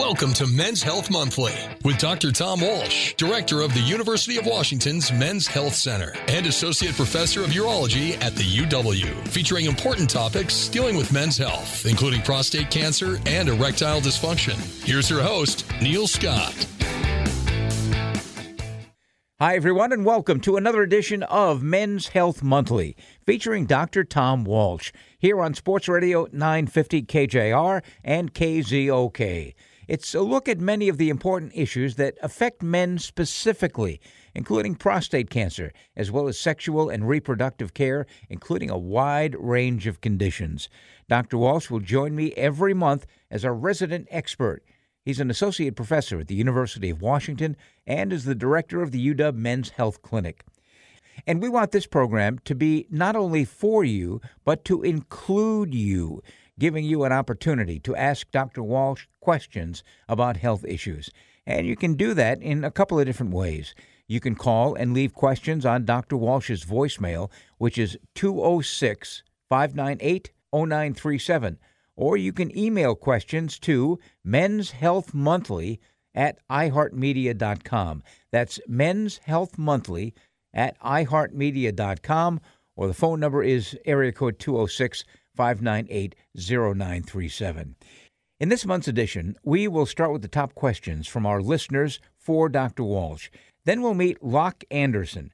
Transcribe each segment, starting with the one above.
Welcome to Men's Health Monthly with Dr. Tom Walsh, Director of the University of Washington's Men's Health Center and Associate Professor of Urology at the UW, featuring important topics dealing with men's health, including prostate cancer and erectile dysfunction. Here's your host, Neil Scott. Hi, everyone, and welcome to another edition of Men's Health Monthly, featuring Dr. Tom Walsh here on Sports Radio 950 KJR and KZOK. It's a look at many of the important issues that affect men specifically, including prostate cancer, as well as sexual and reproductive care, including a wide range of conditions. Dr. Walsh will join me every month as our resident expert. He's an associate professor at the University of Washington and is the director of the UW Men's Health Clinic. And we want this program to be not only for you, but to include you, giving you an opportunity to ask Dr. Walsh questions about health issues. And you can do that in a couple of different ways. You can call and leave questions on Dr. Walsh's voicemail, which is 206 598 0937 or you can email questions to Men's Health Monthly at iHeartMedia.com. That's Men's Health Monthly at iHeartMedia.com, or the phone number is area code 206 598 0937. In this month's edition, we will start with the top questions from our listeners for Dr. Walsh. Then we'll meet Loch Anderson,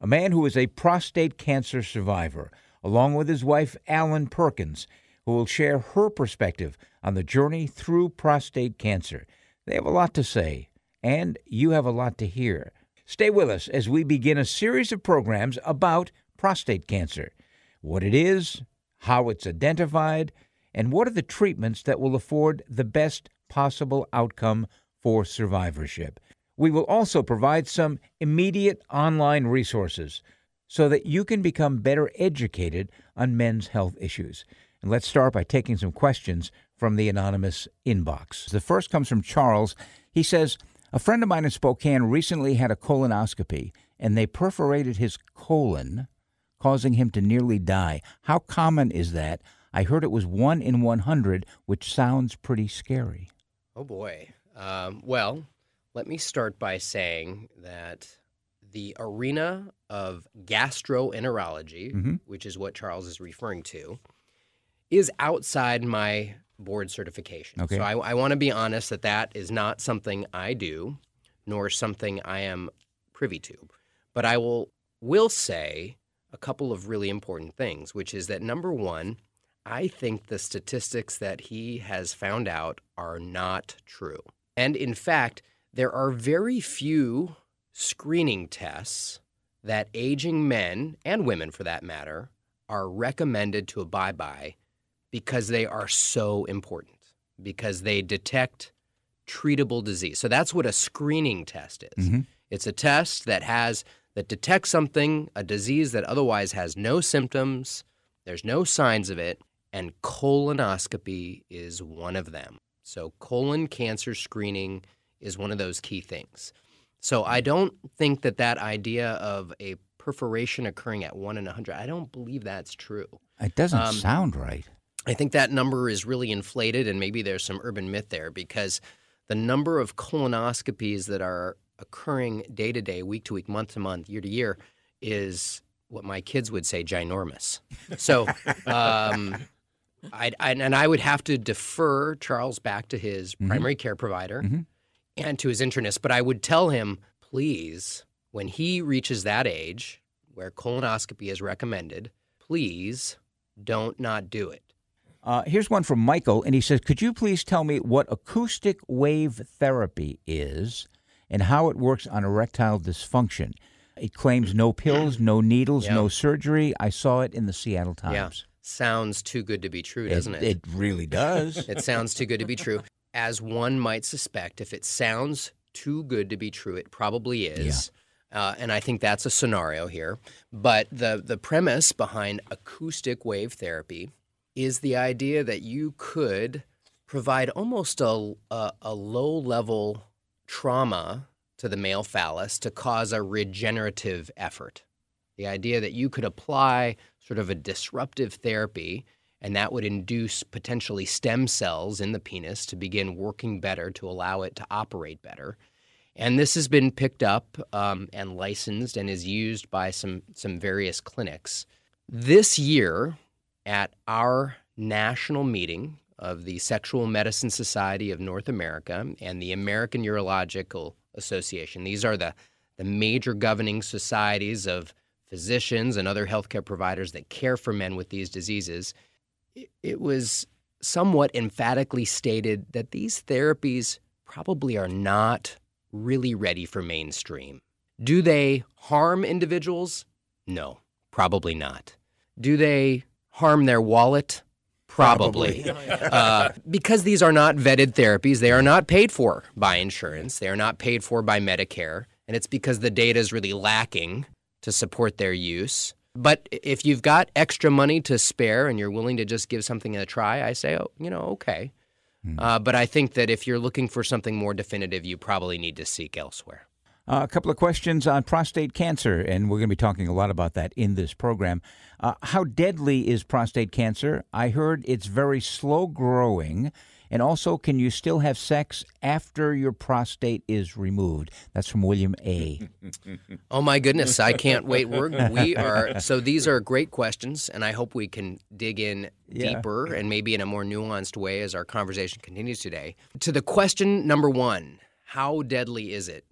a man who is a prostate cancer survivor, along with his wife, Allyn Perkins who will share her perspective on the journey through prostate cancer. They have a lot to say, and you have a lot to hear. Stay with us as we begin a series of programs about prostate cancer what it is, how it's identified, and what are the treatments that will afford the best possible outcome for survivorship. We will also provide some immediate online resources so that you can become better educated on men's health issues. And let's start by taking some questions from the anonymous inbox. The first comes from Charles. He says, A friend of mine in Spokane recently had a colonoscopy and they perforated his colon, causing him to nearly die. How common is that? I heard it was 1 in 100, which sounds pretty scary. Oh boy. Um, well, let me start by saying that the arena of gastroenterology, mm-hmm. which is what Charles is referring to, is outside my board certification. Okay. So I, I want to be honest that that is not something I do, nor something I am privy to. But I will will say a couple of really important things, which is that number one, I think the statistics that he has found out are not true. And in fact, there are very few screening tests that aging men and women, for that matter, are recommended to abide by because they are so important because they detect treatable disease. So that's what a screening test is. Mm-hmm. It's a test that has that detects something, a disease that otherwise has no symptoms, there's no signs of it, and colonoscopy is one of them. So colon cancer screening is one of those key things. So I don't think that that idea of a perforation occurring at 1 in 100, I don't believe that's true. It doesn't um, sound right. I think that number is really inflated, and maybe there's some urban myth there because the number of colonoscopies that are occurring day to day, week to week, month to month, year to year is what my kids would say ginormous. So, um, I, and I would have to defer Charles back to his mm-hmm. primary care provider mm-hmm. and to his internist, but I would tell him, please, when he reaches that age where colonoscopy is recommended, please don't not do it. Uh, here's one from Michael, and he says, Could you please tell me what acoustic wave therapy is and how it works on erectile dysfunction? It claims no pills, no needles, yep. no surgery. I saw it in the Seattle Times. Yeah. Sounds too good to be true, doesn't it? It, it really does. it sounds too good to be true. As one might suspect, if it sounds too good to be true, it probably is. Yeah. Uh, and I think that's a scenario here. But the, the premise behind acoustic wave therapy is the idea that you could provide almost a, a, a low level trauma to the male phallus to cause a regenerative effort. The idea that you could apply sort of a disruptive therapy and that would induce potentially stem cells in the penis to begin working better to allow it to operate better. And this has been picked up um, and licensed and is used by some, some various clinics. This year, at our national meeting of the Sexual Medicine Society of North America and the American Urological Association, these are the, the major governing societies of physicians and other healthcare providers that care for men with these diseases it was somewhat emphatically stated that these therapies probably are not really ready for mainstream. Do they harm individuals? No, probably not. Do they harm their wallet? Probably. probably. uh, because these are not vetted therapies, they are not paid for by insurance, they are not paid for by Medicare, and it's because the data is really lacking to support their use. But if you've got extra money to spare and you're willing to just give something a try, I say, oh, you know, okay. Mm. Uh, but I think that if you're looking for something more definitive, you probably need to seek elsewhere. Uh, a couple of questions on prostate cancer, and we're going to be talking a lot about that in this program. Uh, how deadly is prostate cancer? I heard it's very slow growing and also, can you still have sex after your prostate is removed? That's from William A. oh my goodness, I can't wait. We're, we are so these are great questions, and I hope we can dig in yeah. deeper and maybe in a more nuanced way as our conversation continues today. To the question number one, how deadly is it?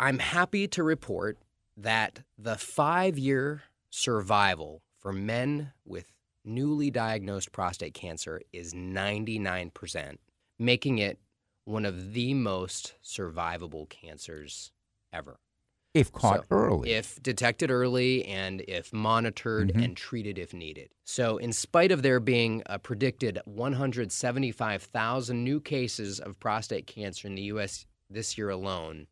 I'm happy to report that the five-year survival for men with newly diagnosed prostate cancer is 99%, making it one of the most survivable cancers ever. If caught so, early. If detected early and if monitored mm-hmm. and treated if needed. So, in spite of there being a predicted 175,000 new cases of prostate cancer in the U.S. this year alone,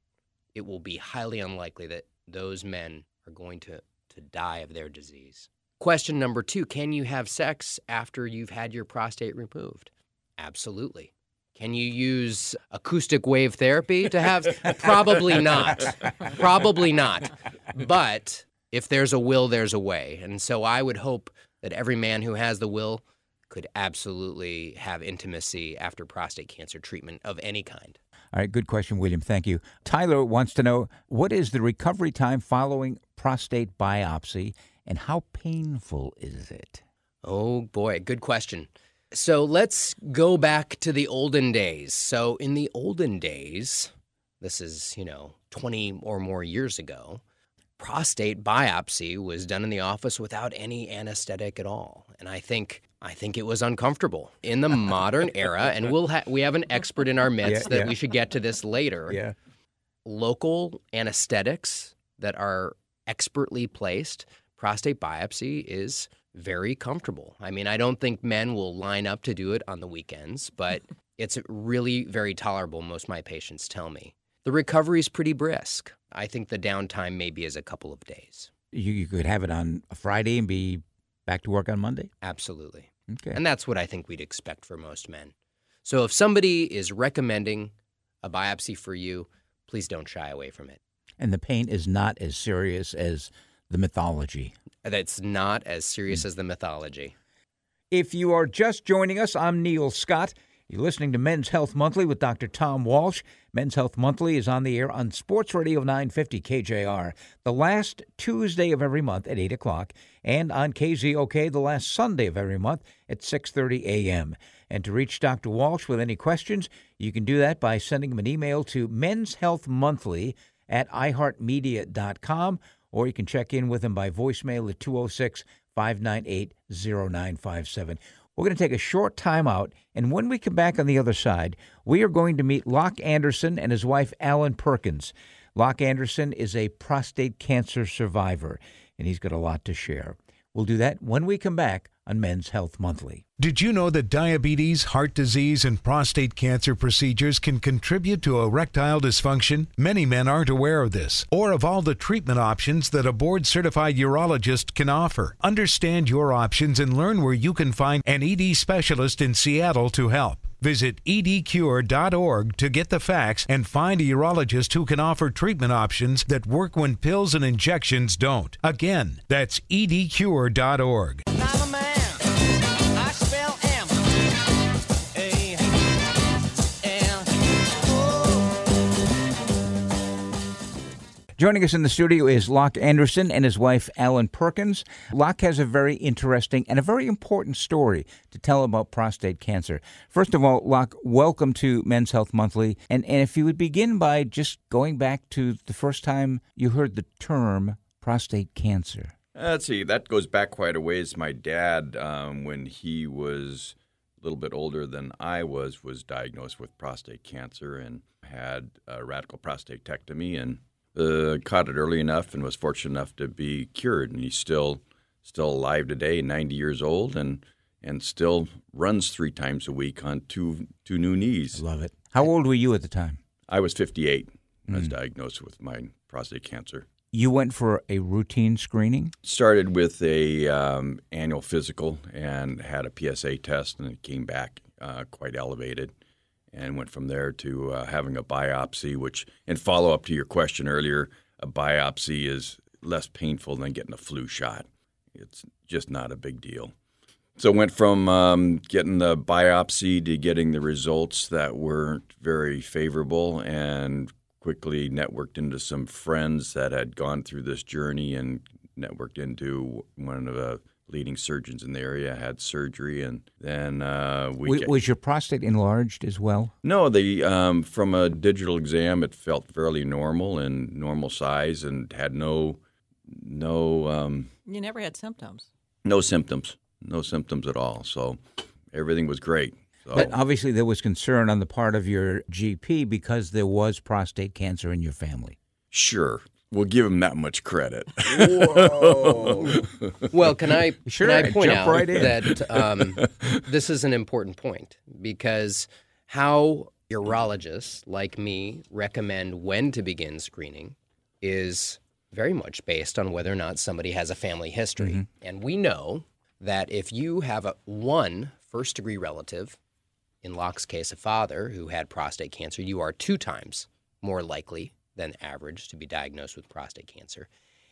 it will be highly unlikely that those men are going to, to die of their disease. Question number two Can you have sex after you've had your prostate removed? Absolutely. Can you use acoustic wave therapy to have? Probably not. Probably not. But if there's a will, there's a way. And so I would hope that every man who has the will could absolutely have intimacy after prostate cancer treatment of any kind. All right, good question, William. Thank you. Tyler wants to know what is the recovery time following prostate biopsy and how painful is it? Oh boy, good question. So let's go back to the olden days. So, in the olden days, this is, you know, 20 or more years ago, prostate biopsy was done in the office without any anesthetic at all. And I think I think it was uncomfortable in the modern era and we'll ha- we have an expert in our midst yeah, that yeah. we should get to this later. Yeah. Local anesthetics that are expertly placed prostate biopsy is very comfortable. I mean, I don't think men will line up to do it on the weekends, but it's really very tolerable, most of my patients tell me. The recovery is pretty brisk. I think the downtime maybe is a couple of days. You, you could have it on a Friday and be back to work on Monday? Absolutely. Okay. And that's what I think we'd expect for most men. So if somebody is recommending a biopsy for you, please don't shy away from it. And the pain is not as serious as the mythology. That's not as serious mm. as the mythology. If you are just joining us, I'm Neil Scott. You're listening to Men's Health Monthly with Dr. Tom Walsh. Men's Health Monthly is on the air on Sports Radio 950 KJR the last Tuesday of every month at 8 o'clock and on KZOK the last Sunday of every month at 6.30 a.m. And to reach Dr. Walsh with any questions, you can do that by sending him an email to Men's Health Monthly at iHeartMedia.com or you can check in with him by voicemail at 206 598 0957. We're going to take a short time out, and when we come back on the other side, we are going to meet Loch Anderson and his wife, Allyn Perkins. Loch Anderson is a prostate cancer survivor, and he's got a lot to share. We'll do that when we come back on Men's Health Monthly. Did you know that diabetes, heart disease, and prostate cancer procedures can contribute to erectile dysfunction? Many men aren't aware of this or of all the treatment options that a board certified urologist can offer. Understand your options and learn where you can find an ED specialist in Seattle to help. Visit edcure.org to get the facts and find a urologist who can offer treatment options that work when pills and injections don't. Again, that's edcure.org. Joining us in the studio is Loch Anderson and his wife, Allyn Perkins. Loch has a very interesting and a very important story to tell about prostate cancer. First of all, Loch, welcome to Men's Health Monthly. And, and if you would begin by just going back to the first time you heard the term prostate cancer. Let's see, that goes back quite a ways. My dad, um, when he was a little bit older than I was, was diagnosed with prostate cancer and had a radical prostatectomy and uh, caught it early enough and was fortunate enough to be cured. And he's still still alive today, 90 years old, and and still runs three times a week on two two new knees. Love it. How old were you at the time? I was 58 when I was diagnosed with my prostate cancer. You went for a routine screening? Started with a um, annual physical and had a PSA test, and it came back uh, quite elevated. And went from there to uh, having a biopsy, which, in follow up to your question earlier, a biopsy is less painful than getting a flu shot. It's just not a big deal. So went from um, getting the biopsy to getting the results that weren't very favorable, and quickly networked into some friends that had gone through this journey and networked into one of the leading surgeons in the area had surgery and then uh, we W- get- was your prostate enlarged as well? no the um, from a digital exam it felt fairly normal and normal size and had no no um, You never had symptoms. no symptoms no symptoms at all so everything was great so But obviously, there was concern on the part of your GP because there was prostate cancer in your family. sure we'll give him that much credit Whoa. Well, can I, Sure, can I point jump out right in. that um, this is an important point because how urologists like me recommend when to begin screening is very much based on whether or not somebody has a family history. Mm-hmm. And we know that if you have a one first degree relative, in Loch's case, a father who had prostate cancer, you are two times more likely than average to be diagnosed with prostate cancer.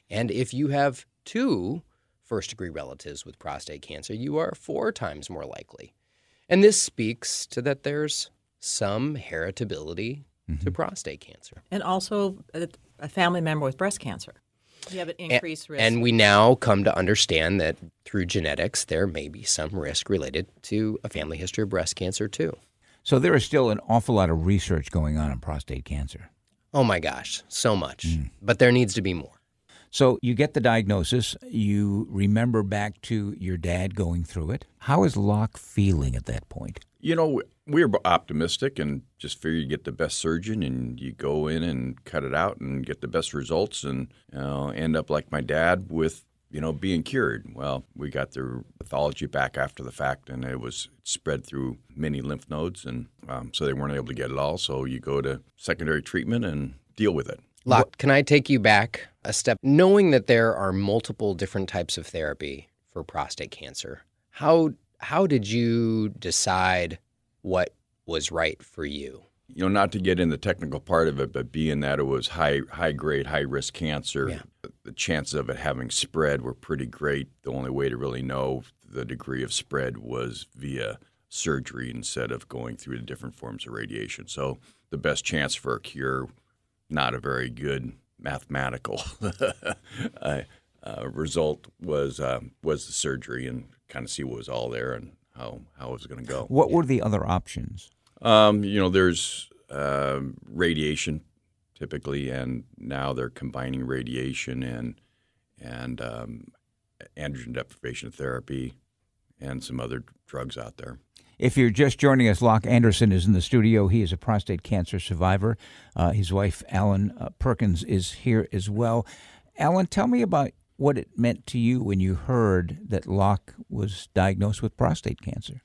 And if you have two first degree relatives with prostate cancer, you are four times more likely. And this speaks to that there's some heritability to mm-hmm. prostate cancer. And also a, a family member with breast cancer. You have an A- increased risk. And we now come to understand that through genetics, there may be some risk related to a family history of breast cancer too. So there is still an awful lot of research going on in prostate cancer. Oh my gosh, so much. Hmm. But there needs to be more. So you get the diagnosis, you remember back to your dad going through it. How is Loch feeling at that point? You know, we were optimistic and just figure you get the best surgeon and you go in and cut it out and get the best results and you know, end up like my dad with you know being cured. Well, we got the pathology back after the fact and it was spread through many lymph nodes and um, so they weren't able to get it all. So you go to secondary treatment and deal with it. Lot, can I take you back a step? Knowing that there are multiple different types of therapy for prostate cancer, how how did you decide what was right for you? You know, not to get in the technical part of it, but being that it was high high grade, high risk cancer, Yeah. the chances of it having spread were pretty great. The only way to really know the degree of spread was via surgery instead of going through the different forms of radiation. So the best chance for a cure, not a very good mathematical uh, uh, result was uh, was the surgery and kind of see what was all there and how how it was going to go. What were the other options? Um, you know, there's um, radiation typically, and now they're combining radiation and and um, androgen deprivation therapy and some other drugs out there. If you're just joining us, Loch Anderson is in the studio. He is a prostate cancer survivor. Uh, his wife, Allyn uh, Perkins, is here as well. Allyn, tell me about what it meant to you when you heard that Loch was diagnosed with prostate cancer.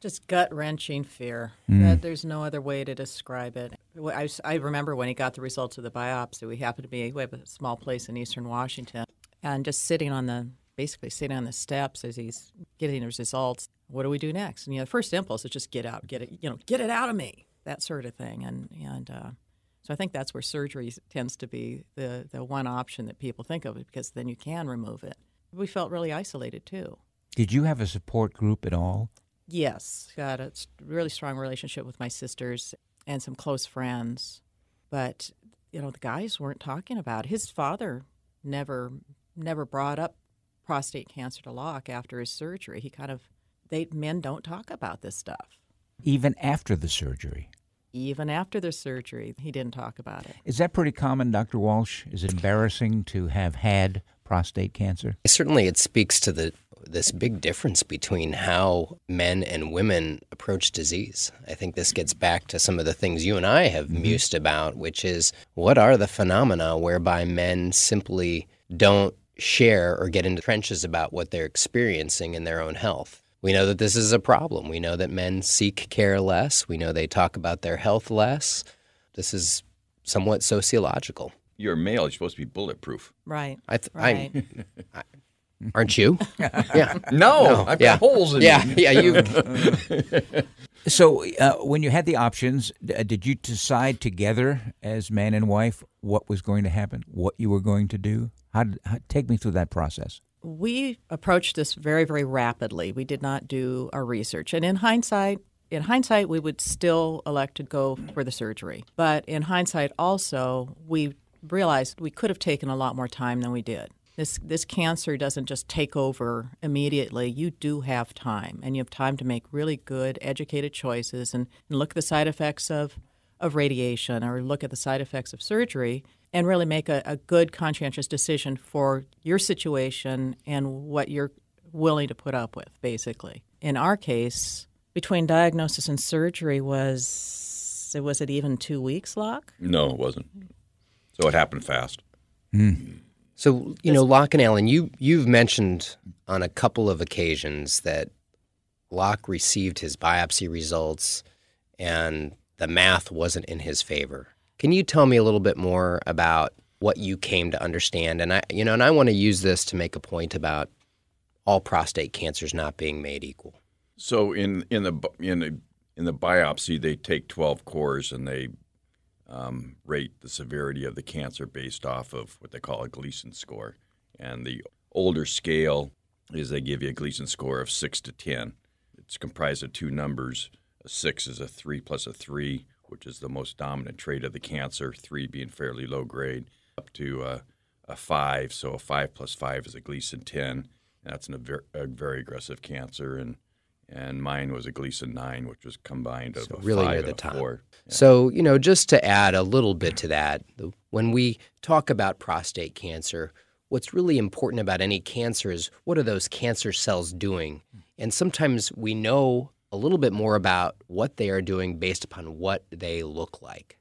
Just gut wrenching fear. That there's no other way to describe it. I, I remember when he got the results of the biopsy. We happened to be we have a small place in Eastern Washington, and just sitting on the basically sitting on the steps as he's getting his results. What do we do next? And you know, the first impulse is just get out, get it, you know, get it out of me, that sort of thing. And and uh, so I think that's where surgery tends to be the the one option that people think of because then you can remove it. We felt really isolated too. Did you have a support group at all? Yes, got a really strong relationship with my sisters and some close friends. But you know, the guys weren't talking about. It. His father never never brought up prostate cancer to Loch after his surgery. He kind of they men don't talk about this stuff. Even after the surgery. Even after the surgery, he didn't talk about it. Is that pretty common, Dr. Walsh? Is it embarrassing to have had prostate cancer? Certainly, it speaks to the this big difference between how men and women approach disease. I think this gets back to some of the things you and I have mm-hmm. mused about, which is what are the phenomena whereby men simply don't share or get into trenches about what they're experiencing in their own health. We know that this is a problem. We know that men seek care less. We know they talk about their health less. This is somewhat sociological. You're male. You're supposed to be bulletproof. Right. I th- right. I, aren't you? yeah. No, no. I've yeah. got holes in yeah. me. Yeah. You. so, uh, when you had the options, uh, did you decide together as man and wife what was going to happen, what you were going to do? How, did, how take me through that process? We approached this very, very rapidly. We did not do our research, and in hindsight, in hindsight, we would still elect to go for the surgery. But in hindsight, also, we realized we could have taken a lot more time than we did. This this cancer doesn't just take over immediately. You do have time, and you have time to make really good, educated choices and, and look at the side effects of of radiation or look at the side effects of surgery and really make a, a good conscientious decision for your situation and what you're willing to put up with basically. In our case between diagnosis and surgery was was it even two weeks Loch? No it wasn't. So it happened fast. Mm. So you know, Loch and Allyn, you you've mentioned on a couple of occasions that Loch received his biopsy results, and the math wasn't in his favor. Can you tell me a little bit more about what you came to understand? And I, you know, and I want to use this to make a point about all prostate cancers not being made equal. So in in the in the in the biopsy, they take twelve cores and they um, rate the severity of the cancer based off of what they call a Gleason score. And the older scale is they give you a Gleason score of 6 to 10. It's comprised of two numbers. A 6 is a 3 plus a 3, which is the most dominant trait of the cancer, 3 being fairly low grade, up to a, a 5. So a 5 plus 5 is a Gleason 10. And that's an, a, very aggressive cancer. And and mine was a Gleason nine, which was combined of so a really five near the top. four. Yeah. So you know, just to add a little bit to that, when we talk about prostate cancer, what's really important about any cancer is what are those cancer cells doing, and sometimes we know a little bit more about what they are doing based upon what they look like.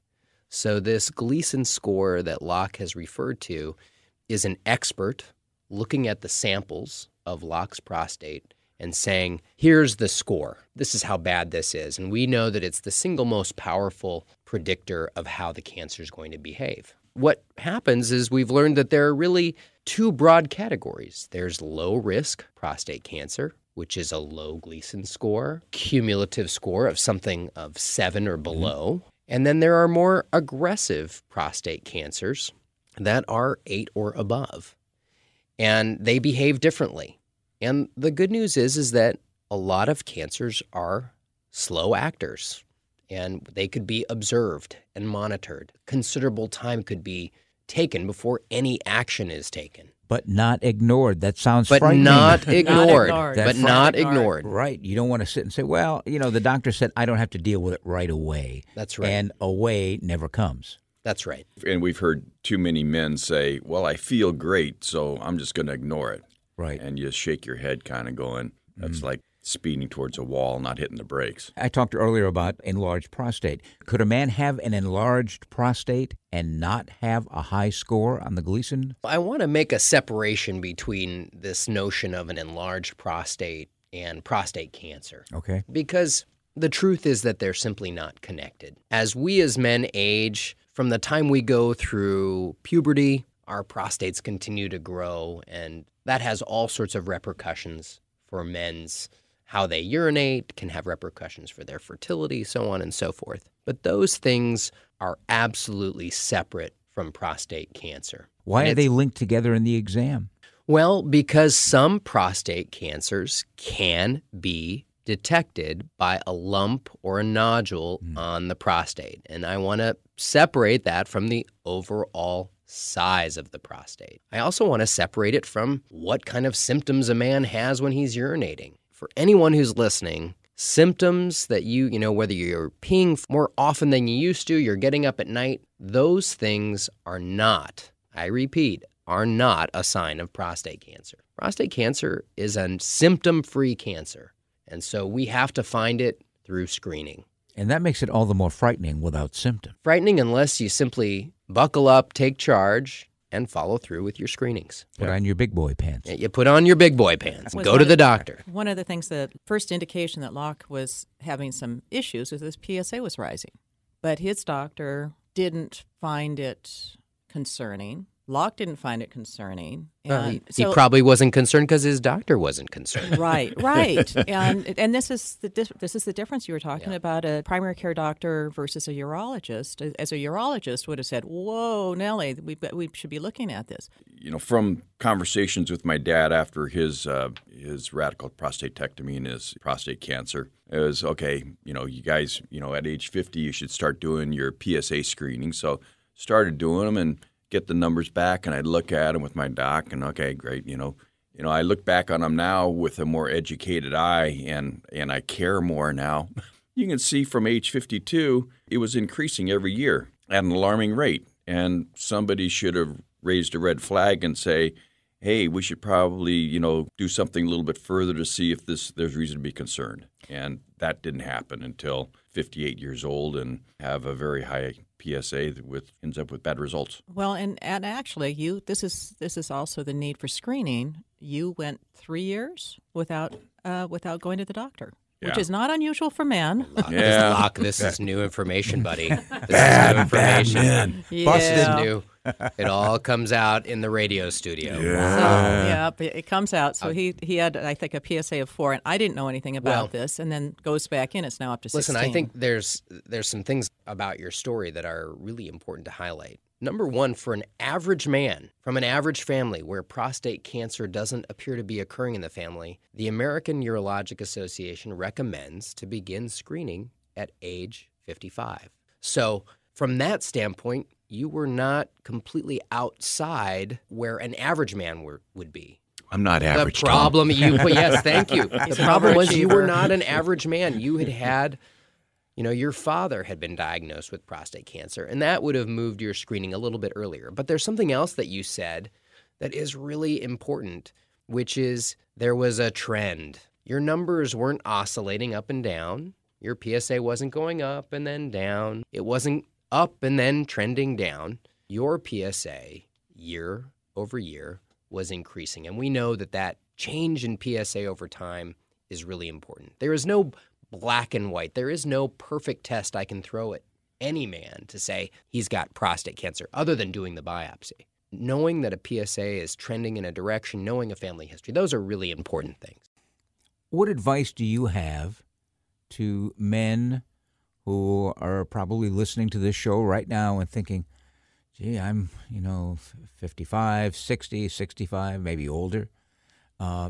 So this Gleason score that Loch has referred to is an expert looking at the samples of Loch's prostate and saying, here's the score. This is how bad this is. And we know that it's the single most powerful predictor of how the cancer is going to behave. What happens is we've learned that there are really two broad categories there's low risk prostate cancer, which is a low Gleason score, cumulative score of something of seven or below. Mm-hmm. And then there are more aggressive prostate cancers that are eight or above. And they behave differently. And the good news is is that a lot of cancers are slow actors and they could be observed and monitored. Considerable time could be taken before any action is taken. But not ignored. That sounds but frightening. not ignored. not ignored. but not ignored. Right. You don't want to sit and say, well, you know, the doctor said I don't have to deal with it right away. That's right. And away never comes. That's right. And we've heard too many men say, well, I feel great, so I'm just going to ignore it. Right. And you shake your head kind of going, that's mm like speeding towards a wall, not hitting the brakes. I talked earlier about enlarged prostate. Could a man have an enlarged prostate and not have a high score on the Gleason? I want to make a separation between this notion of an enlarged prostate and prostate cancer. Okay. Because the truth is that they're simply not connected. As we as men age, from the time we go through puberty, our prostates continue to grow and that has all sorts of repercussions for men's how they urinate, can have repercussions for their fertility, so on and so forth. But those things are absolutely separate from prostate cancer. Why and are they linked together in the exam? Well, because some prostate cancers can be detected by a lump or a nodule hmm. on the prostate. And I want to separate that from the overall size of the prostate. I also want to separate it from what kind of symptoms a man has when he's urinating. For anyone who's listening, symptoms that you, you know, whether you're peeing more often than you used to, you're getting up at night, those things are not, I repeat, are not a sign of prostate cancer. Prostate cancer is a symptom free cancer. And so we have to find it through screening. And that makes it all the more frightening without symptom. Frightening unless you simply buckle up, take charge, and follow through with your screenings. Put on your big boy pants. You put on your big boy pants, Was go to the doctor. One of the things that first indication that Loch was having some issues was his PSA was rising, but his doctor didn't find it concerning. Loch didn't find it concerning. Well, and he, he so- probably wasn't concerned because his doctor wasn't concerned. right, right, and and this is the this is the difference you were talking about a primary care doctor versus a urologist. As a urologist would have said, "Whoa, Nellie, we we should be looking at this." you know, from conversations with my dad after his uh, his radical prostatectomy and his prostate cancer, it was okay. You know, you guys, you know, at age fifty, you should start doing your PSA screening. So started doing them and get the numbers back, and I'd look at them with my doc, and okay, great. You know, you know, I look back on them now with a more educated eye, and and I care more now. You can see from age 52, it was increasing every year at an alarming rate. And somebody should have raised a red flag and say, hey, we should probably, you know, do something a little bit further to see if this there's reason to be concerned. And that didn't happen until 58 years old and have a very high PSA with ends up with bad results. Well, and, and actually, you this is this is also the need for screening. You went three years without uh, without going to the doctor, which is not unusual for men. This, Loch, this is new information, buddy. This is new information. This is new. It all comes out in the radio studio. So, yeah, it comes out. So uh, he he had I think a PSA of four, and I didn't know anything about Well- this, and then goes back in. It's now up to Listen, sixteen. I think there's there's some things about your story that are really important to highlight. Number one, for an average man from an average family where prostate cancer doesn't appear to be occurring in the family, the American Urologic Association recommends to begin screening at age 55. So, from that standpoint, you were not completely outside where an average man were, would be. I'm not average. The problem you yes, thank you. The problem was you were not an average man. You had had, you know, your father had been diagnosed with prostate cancer, and that would have moved your screening a little bit earlier. But there's something else that you said that is really important, which is there was a trend. Your numbers weren't oscillating up and down. Your PSA wasn't going up and then down. It wasn't up and then trending down. Your PSA year over year was increasing. And we know that that change in PSA over time is really important. There is no black and white, there is no perfect test I can throw at any man to say he's got prostate cancer other than doing the biopsy. Knowing that a PSA is trending in a direction, knowing a family history, those are really important things. What advice do you have to men who are probably listening to this show right now and thinking, gee, I'm, you know, f- 55, 60, 65, maybe older. Uh,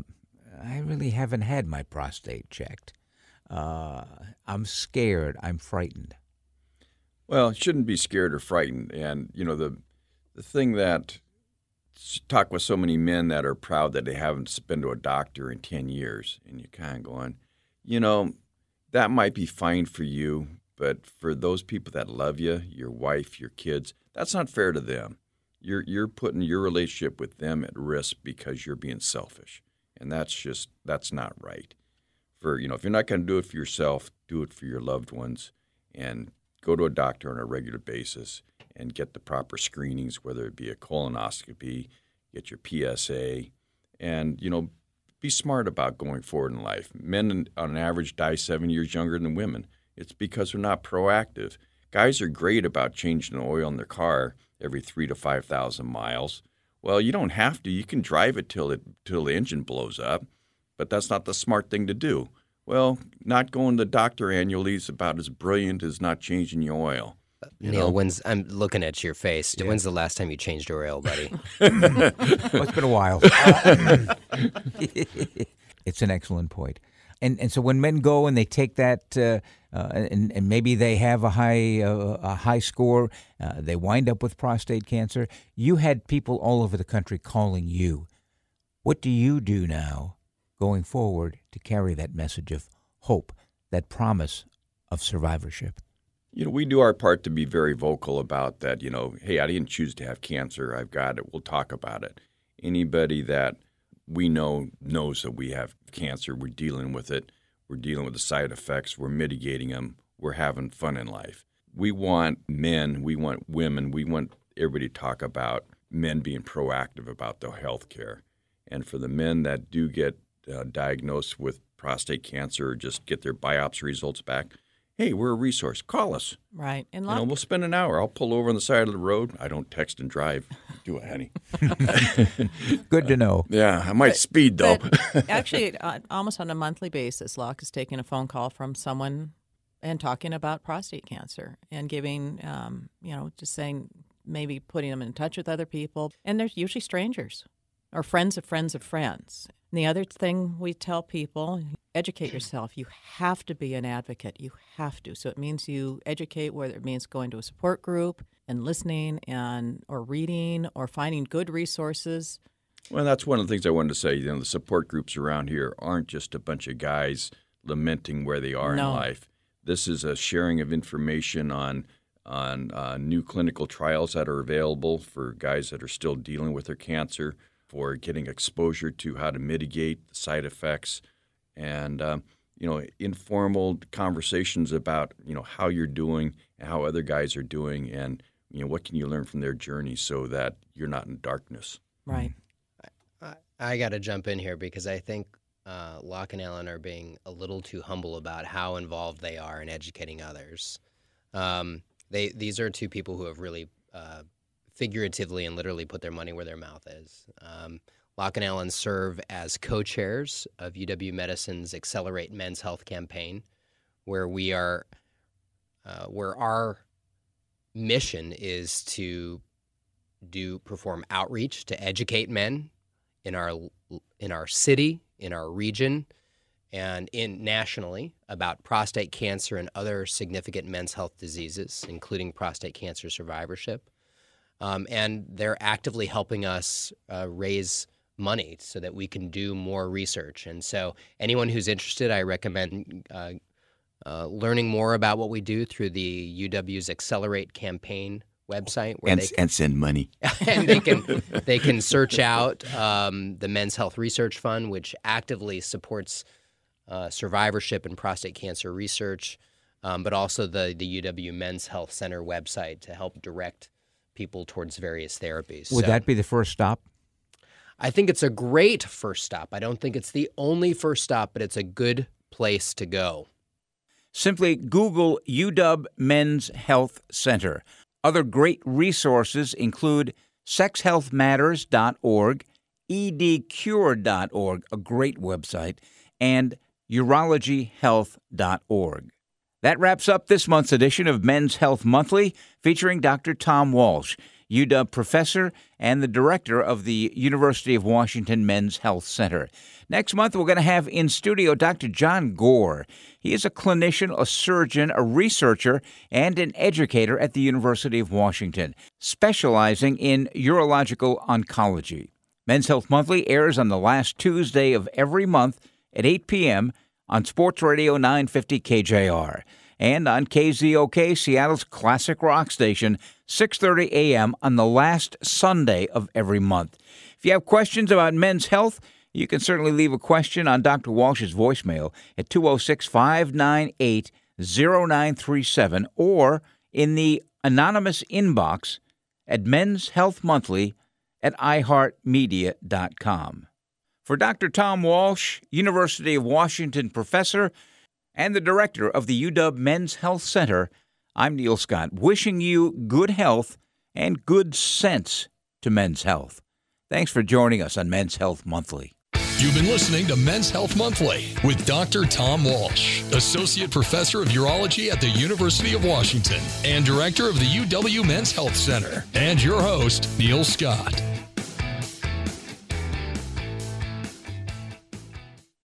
I really haven't had my prostate checked. Uh, I'm scared. I'm frightened. Well, shouldn't be scared or frightened. And you know the the thing that talk with so many men that are proud that they haven't been to a doctor in ten years, and you're kind of going, you know, that might be fine for you, but for those people that love you, your wife, your kids, that's not fair to them. You're you're putting your relationship with them at risk because you're being selfish, and that's just that's not right. For you know, if you're not going to do it for yourself, do it for your loved ones, and go to a doctor on a regular basis and get the proper screenings, whether it be a colonoscopy, get your PSA, and you know, be smart about going forward in life. Men, on average, die seven years younger than women. It's because they're not proactive. Guys are great about changing the oil in their car every three to five thousand miles. Well, you don't have to. You can drive it till it till the engine blows up, but that's not the smart thing to do. Well, not going to the doctor annually is about as brilliant as not changing your oil. Uh, you Neil, know? when's I'm looking at your face. When's the last time you changed your oil, buddy? Well, it's been a while. it's an excellent point. And and so when men go and they take that, uh, uh, and, and maybe they have a high uh, a high score, uh, they wind up with prostate cancer. You had people all over the country calling you. What do you do now, going forward, to carry that message of hope, that promise of survivorship? You know, we do our part to be very vocal about that. You know, hey, I didn't choose to have cancer. I've got it. We'll talk about it. Anybody that we know knows that we have cancer. We're dealing with it. We're dealing with the side effects. We're mitigating them. We're having fun in life. We want men, we want women, we want everybody to talk about men being proactive about their health care. And for the men that do get uh, diagnosed with prostate cancer or just get their biopsy results back, hey, we're a resource. Call us. Right. And You know, we'll spend an hour. I'll pull over on the side of the road. I don't text and drive. Do it, honey. Good to know. Yeah, I might speed though. Actually, uh, almost on a monthly basis, Loch is taking a phone call from someone and talking about prostate cancer and giving, um, you know, just saying maybe putting them in touch with other people. And they're usually strangers or friends of friends of friends. And the other thing we tell people educate yourself. You have to be an advocate. You have to. So it means you educate, whether it means going to a support group and listening and or reading or finding good resources. Well, that's one of the things I wanted to say. You know, the support groups around here aren't just a bunch of guys lamenting where they are No. in life. This is a sharing of information on on uh, new clinical trials that are available for guys that are still dealing with their cancer, for getting exposure to how to mitigate side effects, and um, you know, informal conversations about you know how you're doing and how other guys are doing, and you know what can you learn from their journey so that you're not in darkness. Right. I, I got to jump in here because I think uh, Loch and Allyn are being a little too humble about how involved they are in educating others. Um, they these are two people who have really uh, figuratively and literally put their money where their mouth is. Um, Loch and Allyn serve as co-chairs of UW Medicine's Accelerate Men's Health campaign, where we are, uh, where our mission is to do perform outreach to educate men in our in our city, in our region, and in nationally about prostate cancer and other significant men's health diseases, including prostate cancer survivorship. Um, and they're actively helping us uh, raise money so that we can do more research. And so, anyone who's interested, I recommend uh, uh, learning more about what we do through the UW's Accelerate campaign website, where And, they can, and send money. and they can they can search out um, the Men's Health Research Fund, which actively supports uh, survivorship and prostate cancer research, um, but also the the UW Men's Health Center website to help direct people towards various therapies. Would So that be the first stop? I think it's a great first stop. I don't think it's the only first stop, but it's a good place to go. Simply Google UW Men's Health Center. Other great resources include sexhealthmatters.org, edcure.org, a great website, and urologyhealth.org. That wraps up this month's edition of Men's Health Monthly, featuring Dr. Tom Walsh, UW professor and the director of the University of Washington Men's Health Center. Next month, we're going to have in studio Dr. John Gore. He is a clinician, a surgeon, a researcher, and an educator at the University of Washington, specializing in urological oncology. Men's Health Monthly airs on the last Tuesday of every month at 8 p.m. on Sports Radio 950 KJR and on KZOK, Seattle's classic rock station, 6:30 a.m. on the last Sunday of every month. If you have questions about men's health, you can certainly leave a question on Dr. Walsh's voicemail at 206-598-0937 or in the anonymous inbox at Men's Health Monthly at iHeartMedia.com. For Dr. Tom Walsh, University of Washington professor and the director of the UW Men's Health Center, I'm Neil Scott, wishing you good health and good sense to men's health. Thanks for joining us on Men's Health Monthly. You've been listening to Men's Health Monthly with Dr. Tom Walsh, Associate Professor of Urology at the University of Washington and Director of the UW Men's Health Center, and your host, Neil Scott.